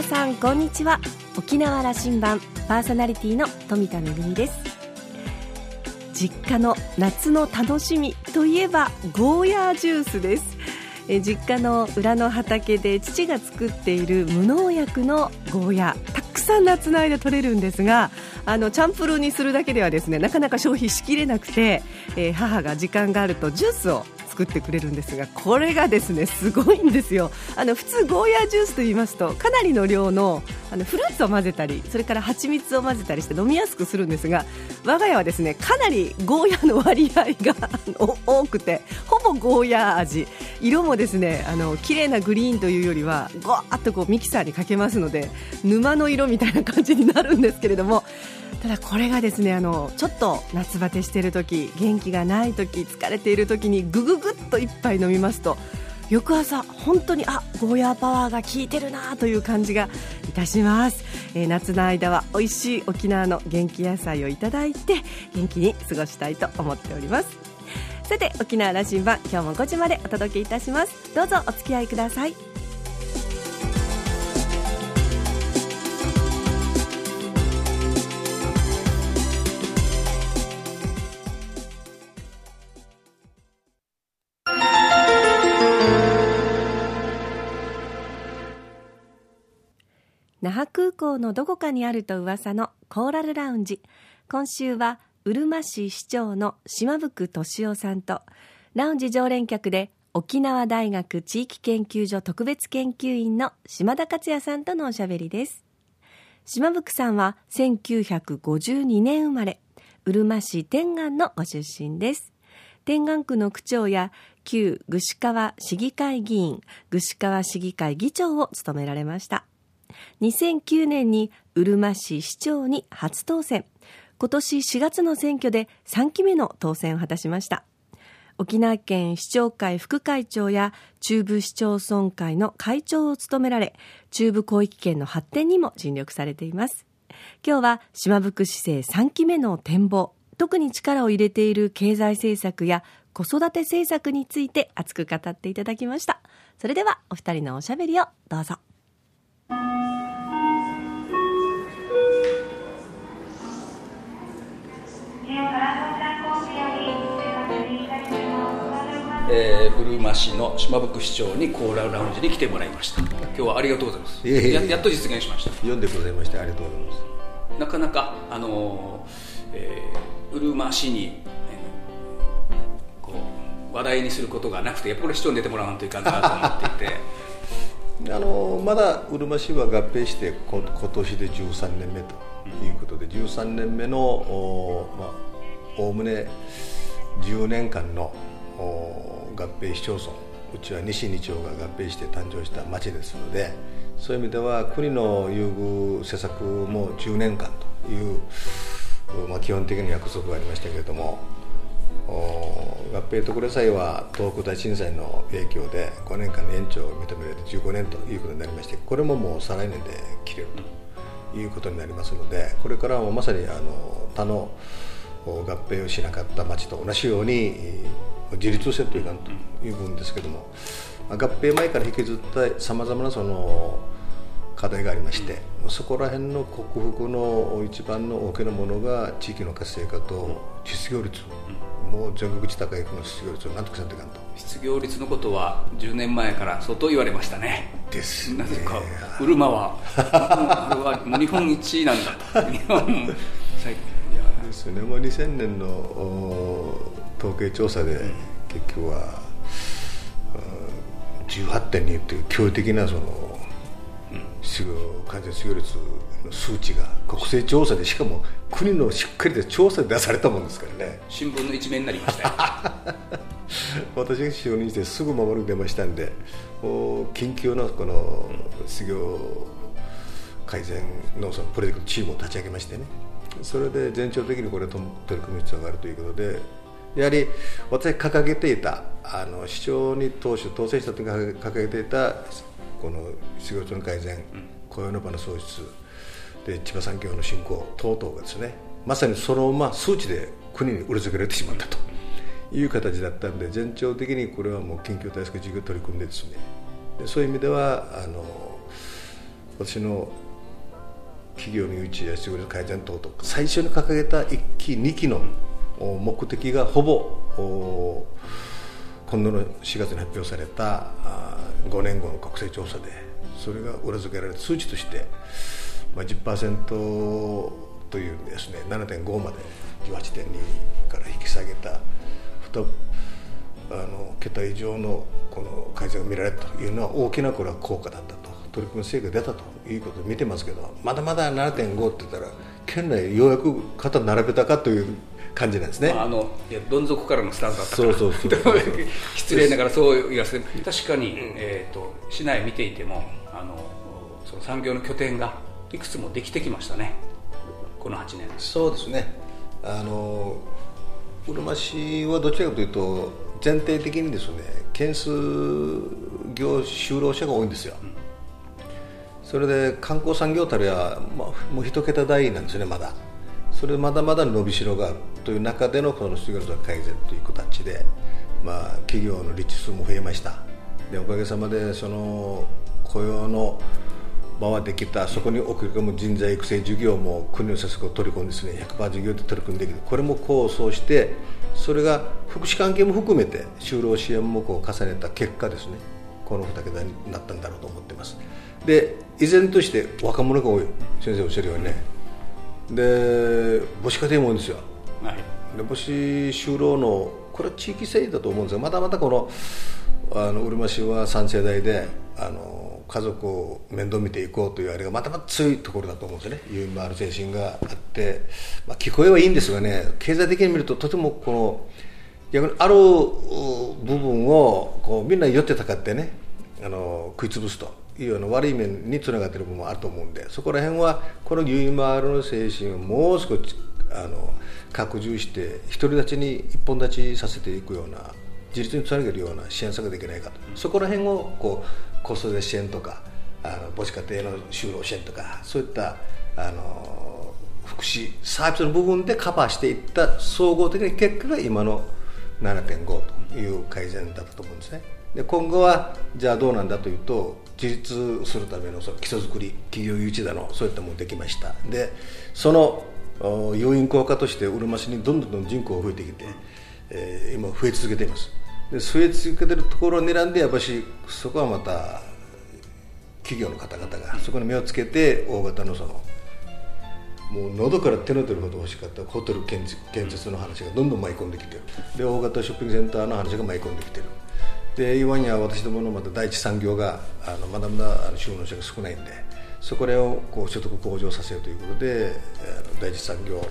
皆さんこんにちは。沖縄羅針盤パーソナリティの富田恵です。実家の夏の楽しみといえばゴーヤージュースです。え実家の裏の畑で父が作っている無農薬のゴーヤーたくさん夏の間取れるんですがあのチャンプルーにするだけではですねなかなか消費しきれなくて、えー、母が時間があるとジュースを作ってくれるんですがこれがですねすごいんですよ。あの普通ゴーヤージュースと言いますとかなりの量のあのフルーツを混ぜたりそれから蜂蜜を混ぜたりして飲みやすくするんですが我が家はですねかなりゴーヤの割合が多くてほぼゴーヤー味。色もですねあの綺麗なグリーンというよりはごわっとこうミキサーにかけますので沼の色みたいな感じになるんですけれどもただこれがですねあのちょっと夏バテしている時元気がない時疲れている時にぐぐぐっと一杯飲みますと翌朝、本当にあゴーヤーパワーが効いてるなという感じがいたします、えー、夏の間は美味しい沖縄の元気野菜をいただいて元気に過ごしたいと思っております。さて沖縄羅針盤今日も5時までお届けいたします。どうぞお付き合いください。那覇空港のどこかにあると噂のコーラルラウンジ。今週はうるま市市長の島福俊夫さんとラウンジ常連客で沖縄大学地域研究所特別研究員の島田克也さんとのおしゃべりです。島福さんは1952年生まれうるま市天眼のご出身です。天眼区の区長や旧串川市議会議員串川市議会議長を務められました。2009年にうるま市市長に初当選。今年4月の選挙で3期目の当選を果たしました。沖縄県市長会副会長や中部市町村会の会長を務められ中部広域圏の発展にも尽力されています。今日は島福市政3期目の展望特に力を入れている経済政策や子育て政策について熱く語っていただきました。それではお二人のおしゃべりをどうぞ。えー、ブル市の島福市長にコーラルラウンジに来てもらいました。今日はありがとうございます。ややっと実現しました。読んでくださいましてありがとうございます。なかなかあのー、えー、ブル市に、えー、こう話題にすることがなくてやっぱり市長に出てもらわんといかんなと思っていてあのまだうるま市は合併して今年で13年目ということで、うん、13年目のおおむね10年間の合併市町村うちは西二町が合併して誕生した町ですのでそういう意味では国の優遇施策も10年間という、まあ、基本的な約束がありましたけれども合併特例祭は東北大震災の影響で5年間の延長を認められて15年ということになりましてこれももう再来年で切れるということになりますのでこれからはまさにあの他の合併をしなかった町と同じように自立をせんといかんという部分ですけども、合併前から引きずったさまざまなその課題がありまして、そこら辺の克服の一番の大きなものが地域の活性化と失業率、もう全国一高いこの失業率をなんとかせんといかんと。失業率のことは10年前から相当言われましたね。ですなぜかうるまはあれは日本一なんだと。日本最ですよね。もう2000年の統計調査で結局は、うん、18.2という驚異的なその、うん、失業完全失業率の数値が国勢調査でしかも国のしっかりと調査で出されたもんですからね。新聞の一面になりました。よ 私が就任してすぐ守る出ましたんで緊急のこの失業改善のそのプロジェクトチームを立ち上げましてね。それで全長的にこれ取り組む必要があるということでやはり私掲げていたあの市長に当初当選した時に掲げていたこの仕事の改善、雇用の場の創出で千葉産業の振興等々がですねまさにそのまま数値で国に裏付けられてしまったという形だったんで全長的にこれはもう緊急対策事業を取り組んでですね。でそういう意味ではあの私の企業の誘致や失業率改善等々最初に掲げた1期2期の目的がほぼ今度の4月に発表された5年後の国勢調査でそれが裏付けられた数値として、まあ、10%というですね7.5まで18.2から引き下げた2あの桁以上のこの改善が見られたというのは大きなこれは効果だったと取り組み成果が出たということを見てますけどまだまだ7.5って言ったら県内ようやく肩並べたかという感じなんですね、まあ、あのいやどん底からのスタートだったから。そうそうそう 失礼ながらそう言わせて確かに、えーと、市内見ていてもあのその産業の拠点がいくつもできてきましたね。この8年。そうですね。あのうるま市はどちらかというと全体的にですね件数業就労者が多いんですよ、うん、それで観光産業たりは、まあ、もう一桁台なんですよねまだそれまだまだ伸びしろがあるという中でのこの失業率改善という形で、まあ、企業の立地数も増えました。でおかげさまでその雇用の場はできたそこに送り込む人材育成事業も国の施策を取り込んでですね100%事業で取り組んできてこれも構想してそれが福祉関係も含めて就労支援もこう重ねた結果ですねこの2桁になったんだろうと思ってます。で依然として若者が多い。先生おっしゃるようにねで母子家庭も多いんですよ、はい、で母子就労のこれは地域性だと思うんですがまだまだこのあのうるま市は3世代であの家族を面倒見ていこうというあれがまたまた強いところだと思うんですよね。余裕もある精神があって、まあ、聞こえはいいんですがね経済的に見るととてもこの逆にある部分をこうみんな寄ってたかってねあの食い潰すというような悪い面につながってる部分もあると思うんでそこら辺はこのゆいまーるの精神をもう少しあの拡充して独り立ちに一本立ちさせていくような自立につなげるような支援策ができないかと。そこら辺をこう子育て支援とかあの母子家庭の就労支援とかそういったあの福祉サービスの部分でカバーしていった総合的な結果が今の7.5という改善だったと思うんですね。で今後はじゃあどうなんだというと自立するためのその基礎作り企業誘致だのそういったものできました。でその要因効果としてうるま市にどんどんどん人口が増えてきて、えー、今増え続けています。で増え続けてるところを狙んでやっぱしそこはまた企業の方々がそこに目をつけて大型のそのもう喉から手の出るほど欲しかったホテル建設の話がどんどん舞い込んできてる。で大型ショッピングセンターの話が舞い込んできてる。で今には私どものまた第一産業があのまだまだ収納者が少ないんでそこをこう所得向上させようということで第一産業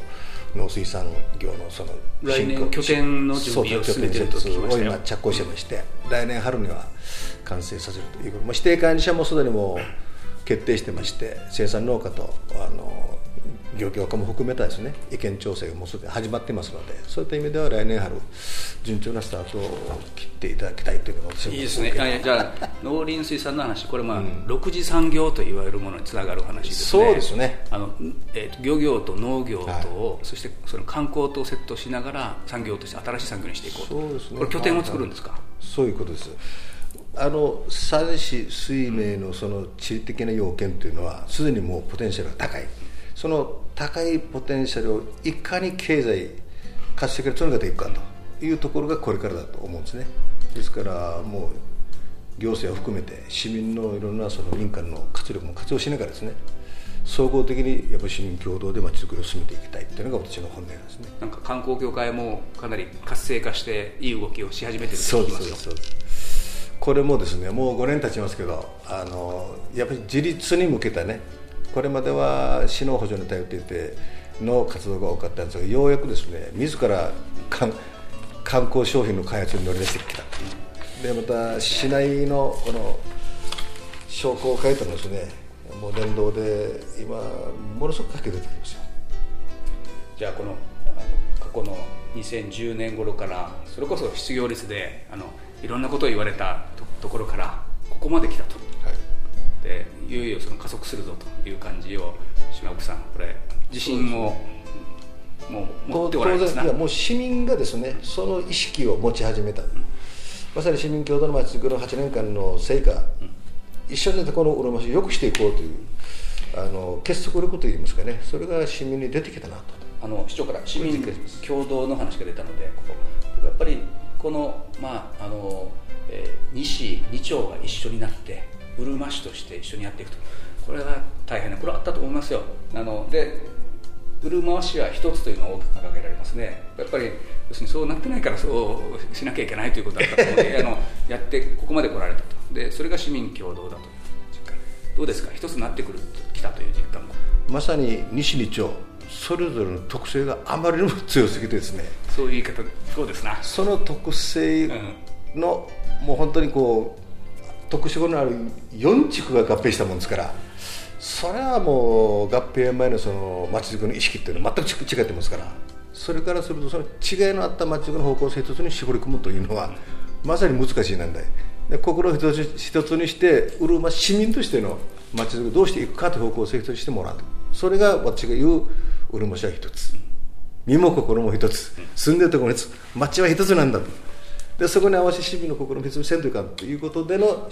農水産業のその来年拠点の準備を進めてると聞きました今着工してまして、来年春には完成させるということ、まあ、指定管理者もすでにもう決定してまして生産農家とあの漁協家も含めたですね意見調整がもうすでに始まってますのでそういった意味では来年春順調なスタートを切っていただきたいというのが私いいですね。じゃあ農林水産の話これまあ、うん、6次産業といわれるものにつながる話ですね。そうですね。あの、えー、漁業と農業と、はい、そしてその観光とセットしながら産業として新しい産業にしていこうと。そうですね。これ拠点を作るんですか、そういうことです。あの三子水明のその地理的な要件というのはすでにもうポテンシャルが高いその高いポテンシャルをいかに経済活性化につなげていくかというところがこれからだと思うんですね。ですからもう行政を含めて市民のいろんなその民間の活力も活用しながらですね総合的にやっぱり市民共同でまちづくりを進めていきたいというのが私の本音なんですね。なんか観光協会もかなり活性化していい動きをし始めてると聞きますよ。そうですこれもですねもう5年経ちますけどあのやっぱり自立に向けたねこれまでは市の補助に頼っていての活動が多かったんですがようやくですね自ら観光商品の開発に乗り出してきた。でまた市内のこの商工会とのですねもう連動で今ものすごく駆け出てきますよ。じゃあこの過去の2010年頃からそれこそ失業率であのいろんなことを言われたところからここまで来たと。でいよいよその加速するぞという感じを島奥さんこれ自信をもう持っておられますいやもう市民がですねその意識を持ち始めた、うん、まさに市民共同のまちづくりの8年間の成果、うん、一緒にこのうるま市を良くしていこうというあの結束力といいますかね。それが市民に出てきたなと。あの市長から市民共同の話が出たのでここ。やっぱりこのまああの、えー、西2町が一緒になってうるま市として一緒にやっていくと。これが大変なこれはあったと思いますよ。あのでうるま市は一つというのを大きく掲げられますね。やっぱり要するにそうなってないからそうしなきゃいけないということだったので あのやってここまで来られたと。でそれが市民共同だとどうですか？一つになってくるきたという実感もまさに西二町それぞれの特性があまりにも強すぎてですね。そういう言い方そうですな。その特性の、うん、もう本当にこう特殊語のある4地区が合併したもんですからそれはもう合併前のその町づくりの意識っていうのは全く違ってますからそれからするとその違いのあった町づくりの方向性一つに絞り込むというのはまさに難しい難題。で心を一つにしてうるま市民としての町づくりどうしていくかという方向性一つにしてもらうと。それが私が言ううるま市は一つ。身も心も一つ。住んでるところに町は一つなんだと。でそこに合わせ市民の心も一つにせんといかということでの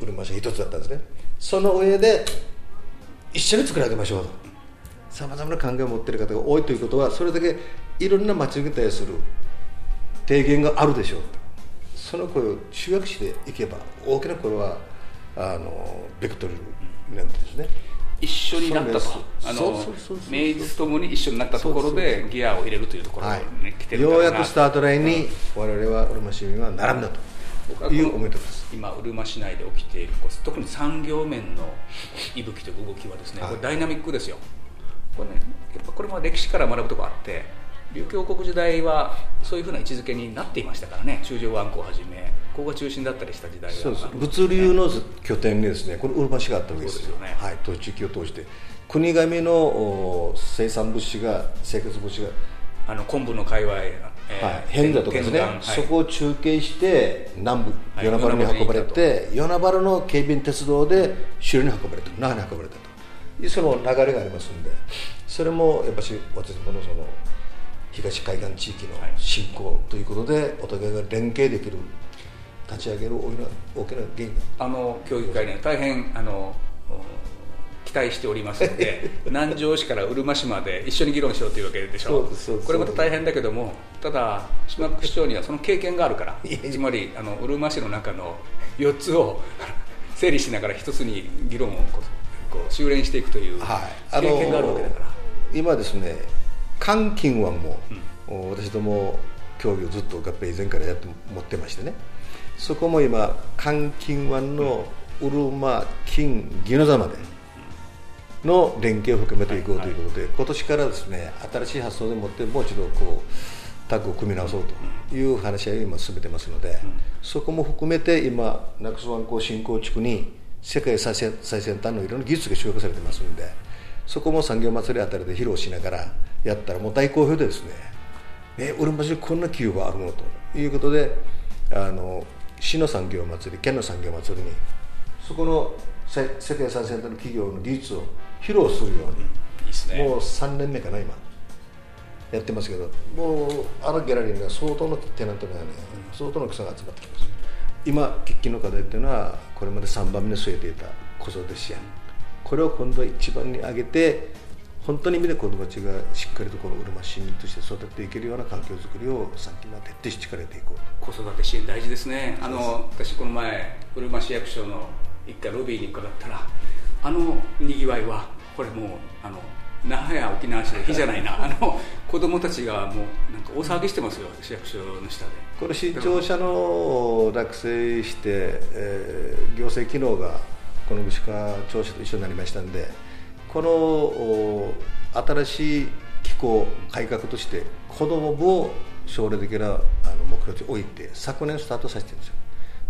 うるま市は一つだったんですね。その上で一緒に作り上げましょうと。さまざまな考えを持っている方が多いということはそれだけいろんな町に対する提言があるでしょうその声を集約していけば大きなこれはあのベクトルなんですね。一緒になったと。あの名実ともに一緒になったところでギアを入れるというところに、ね、はい、来てるようやくスタートラインに我々はうるま市民は並んだという思いです。今うるま市内で起きている特に産業面の息吹という動きはですね、これダイナミックですよ。これねやっぱこれも歴史から学ぶところあって琉球王国時代はそういうふうな位置づけになっていましたからね。中条湾口をはじめここが中心だったりした時代そうです。物流の拠点にですね。これうるま市があったわけですよ。ね、はい、土地域を通して。国神の生産物資が生活物資があの昆布の界隈えー、はい、変だとかですね、はい、そこを中継して南部、与那原に運ばれて与那原の警備鉄道で首里に運ばれた那覇に運ばれたと。いうその流れがありますんで。それもやっぱし私ものその東海岸地域の振興ということで、お互いが連携できる立ち上げる大きな大きな原因あの協議会には大変あの期待しておりますので 南城市からうるま市まで一緒に議論しようというわけでしょう。これまた大変だけどもただ島福市長にはその経験があるからつまりあのうるま市の中の4つを 整理しながら一つに議論をこうこう修練していくという経験があるわけだから、はい、今ですね韓金湾も、うん、私ども競技をずっと合併以前からやって持ってましてね。そこも今韓金湾のうるま金宜野座までの連携を含めていこうということで、はいはい、今年からですね新しい発想でもってもう一度こうタッグを組み直そうという話し合いを今進めてますので、うん、そこも含めて今ナクス湾港振興地区に世界最先端のいろんな技術が集約されてますのでそこも産業祭りあたりで披露しながらやったらもう大好評でですねえ俺もこんな企業があるのということであの市の産業祭り県の産業祭りにそこの世界最先端の企業の技術を披露するようにいいす、ね、もう3年目かな今。やってますけどもうあのギャラリーには相当のテナントがね相当の草が集まってきます。今喫緊の課題っていうのはこれまで3番目に据えていた子育て支援これを今度は一番に上げて本当に意味で子どもたちがしっかりとこのうるま市民として育っていけるような環境づくりをさっきま徹底して力入れていこう。子育て支援大事ですね。あの私この前うるま市役所の一回ロビーに伺ったらあのにぎわいはこれもうあの那覇や沖縄市で日じゃないな。あの子供たちがもうなんか大騒ぎしてますよ市役所の下で。これ新庁舎の落成して、えー、行政機能がこの串川庁舎と一緒になりましたんでこの新しい機構改革として子ども部を将来的なあの目標に置いて昨年スタートさせてるんですよ。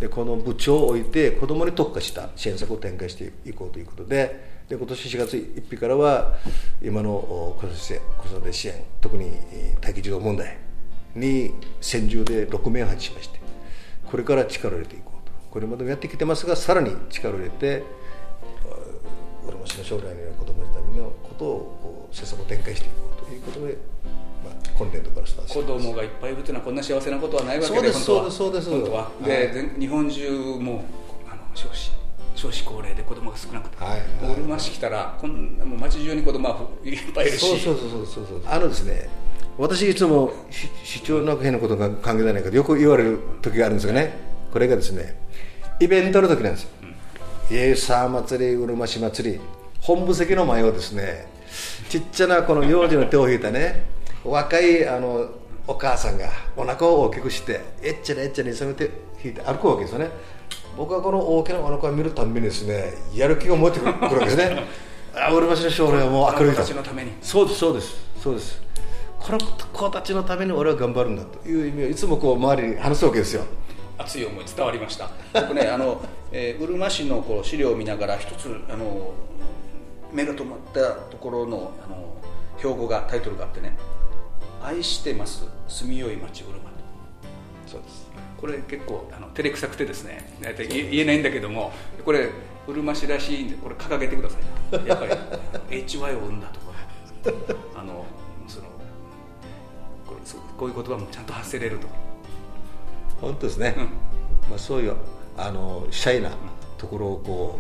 でこの部長を置いて子どもに特化した支援策を展開していこうということでで今年4月1日からは今の子育て支援特に待機児童問題に専従で6名配置しましてこれから力を入れていこうとこれまでもやってきてますがさらに力を入れて俺もしの将来の子どものためのことを施策を展開していこうということで、まあ、コンテンツからスタート子供がいっぱいいるというのはこんな幸せなことはないわけでそうですそうですそうです。で、はい、日本中もあの少子少少子高齢で子供が少なくて、はい、うるま市来たらこんもう街中に子供はいっぱいいるし。そうそうそうそうそう。あのですね私いつも市長の変なことが関係ないけどよく言われる時があるんですよねこれがですねイベントの時なんですよ、うん、イエーサー祭りうるま市祭り。本部席の前をですねちっちゃなこの幼児の手を引いたね若いあのお母さんがお腹を大きくしてえっちゃらえっちゃらにその手引いて歩くわけですよね。僕はこの大きなお腹を見るたびにですねやる気が持ってくるわけですね。あ俺橋の将来はもう明るいと。そうですそうです。そうです。この子たちのために俺は頑張るんだという意味をいつもこう周りに話すわけですよ熱い思い伝わりました。僕ねあの、えー、うるま市のこう資料を見ながら一つあの目が止まったところのあの標語がタイトルがあってね「愛してます住みよい町うるま」とそうです。これ結構あの照れくさくてですね言えないんだけどもこれうるま市らしいんでこれ掲げてください。やっぱり。HY を生んだところあのそのこれこういう言葉もちゃんと発せれると本当ですね、うん、まあ、そういうあのシャイなところをこ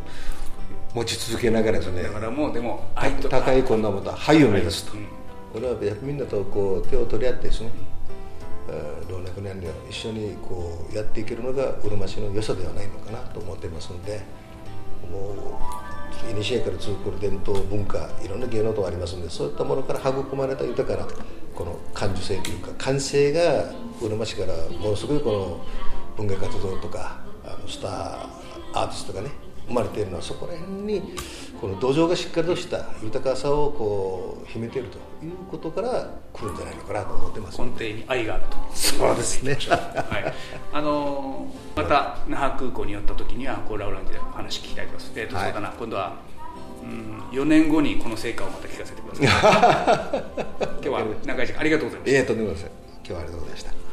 う持ち続けながらですね。だからもうでも高いこんなものは愛を目指すと、うん、これはみんなとこう手を取り合ってですね、老若男女一緒にこうやっていけるのがうるま市の良さではないのかなと思っていますのでもうイニシアから続く伝統文化いろんな芸能とありますんでそういったものから育まれた豊かなこの感受性というか感性がうるま市からものすごいこの文化活動とかあのスターアーティストとかね生まれているのはそこら辺にこの土壌がしっかりとした豊かさをこう秘めているということから来るんじゃないのかなと思ってます。根底に愛があると。そうですね、はい、あのまた那覇空港に寄った時にはコーラウランジでお話聞きたいと思います、えーと、そうだな。今度はうん、4年後にこの成果をまた聞かせてください。今日は長い時間ありがとうございました。いえとんでもない今日はありがとうございました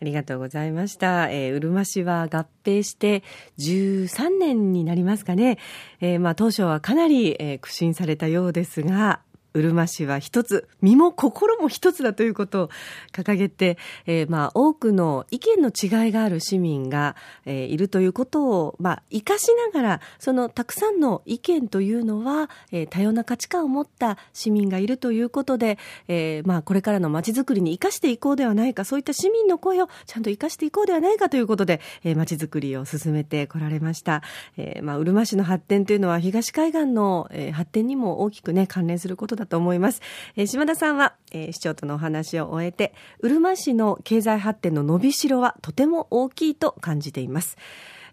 ありがとうございました。えー、うるま市は合併して13年になりますかね。えー、まあ当初はかなり、えー、苦心されたようですが、うるま市は一つ、身も心も一つだということを掲げて、えー、まあ、多くの意見の違いがある市民が、えー、いるということを、まあ、活かしながら、そのたくさんの意見というのは、えー、多様な価値観を持った市民がいるということで、えー、まあ、これからの街づくりに生かしていこうではないか、そういった市民の声をちゃんと生かしていこうではないかということで、えー、街づくりを進めてこられました。えー、まあ、うるま市の発展というのは、東海岸の、え、発展にも大きくね、関連することだと思います。えー、島田さんは、えー、市長とのお話を終えて、うるま市の経済発展の伸びしろはとても大きいと感じています。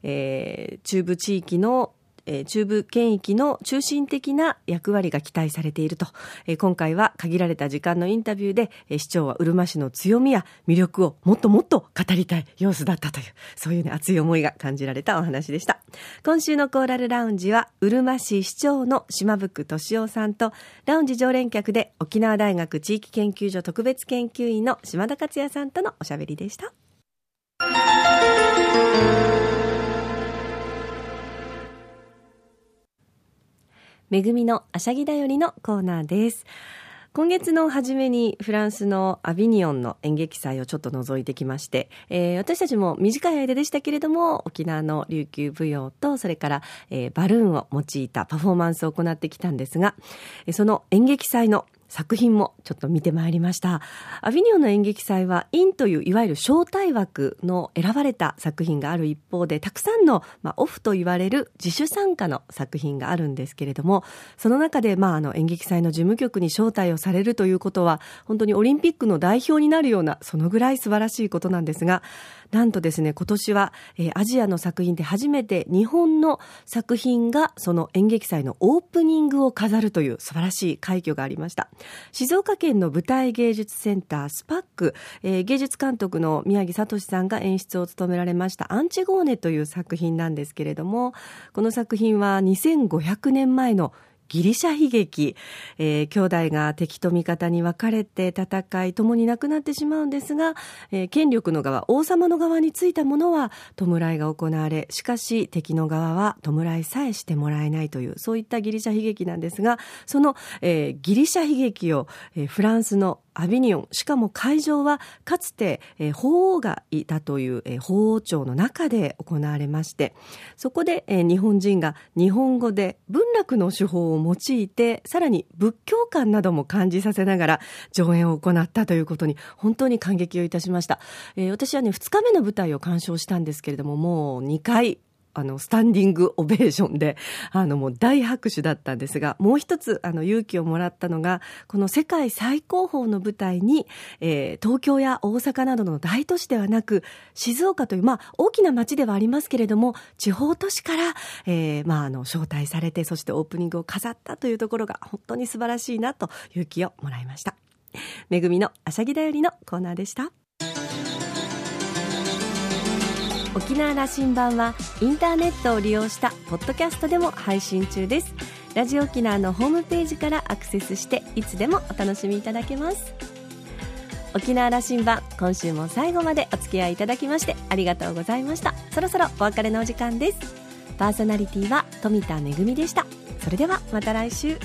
えー、中部地域のえー、中部圏域の中心的な役割が期待されていると、えー、今回は限られた時間のインタビューで、えー、市長はうるま市の強みや魅力をもっともっと語りたい様子だったという、そういうね、熱い思いが感じられたお話でした。今週のコーラルラウンジは、うるま市市長の島福敏夫さんと、ラウンジ常連客で沖縄大学地域研究所特別研究員の島田克也さんとのおしゃべりでした。めぐみのあしゃぎだよりのコーナーです。今月の初めにフランスのアビニオンの演劇祭をちょっと覗いてきまして、えー、私たちも短い間でしたけれども、沖縄の琉球舞踊と、それから、えー、バルーンを用いたパフォーマンスを行ってきたんですが、その演劇祭の作品もちょっと見てまいりました。アビニオンの演劇祭は、インといういわゆる招待枠の選ばれた作品がある一方で、たくさんの、まあ、オフと言われる自主参加の作品があるんですけれども、その中で、まあ、あの演劇祭の事務局に招待をされるということは、本当にオリンピックの代表になるような、そのぐらい素晴らしいことなんですが、なんとですね、今年は、えー、アジアの作品で初めて日本の作品がその演劇祭のオープニングを飾るという素晴らしい快挙がありました。静岡県の舞台芸術センタースパック、えー、芸術監督の宮城聡さんが演出を務められましたアンチゴーネという作品なんですけれども、この作品は2500年前のギリシャ悲劇、えー、兄弟が敵と味方に分かれて戦い、共に亡くなってしまうんですが、えー、権力の側、王様の側についたものは弔いが行われ、しかし敵の側は弔いさえしてもらえないという、そういったギリシャ悲劇なんですが、その、えー、ギリシャ悲劇を、えー、フランスのアビニオン。しかも会場はかつて、えー、法王がいたという、えー、法王庁の中で行われましてそこで、えー、日本人が日本語で文楽の手法を用いてさらに仏教観なども感じさせながら上演を行ったということに本当に感激をいたしました、えー、私はね2日目の舞台を鑑賞したんですけれどももう2回あの、スタンディングオベーションで、あの、もう大拍手だったんですが、もう一つ、あの、勇気をもらったのが、この世界最高峰の舞台に、えー、東京や大阪などの大都市ではなく、静岡という、まあ、大きな街ではありますけれども、地方都市から、えー、まあ、あの、招待されて、そしてオープニングを飾ったというところが、本当に素晴らしいなと、勇気をもらいました。めぐみのあしゃぎだよりのコーナーでした。沖縄羅針盤はインターネットを利用したポッドキャストでも配信中です。ラジオ沖縄のホームページからアクセスしていつでもお楽しみいただけます。沖縄羅針盤今週も最後までお付き合いいただきましてありがとうございました。そろそろお別れのお時間です。パーソナリティは富田恵でした。それではまた来週。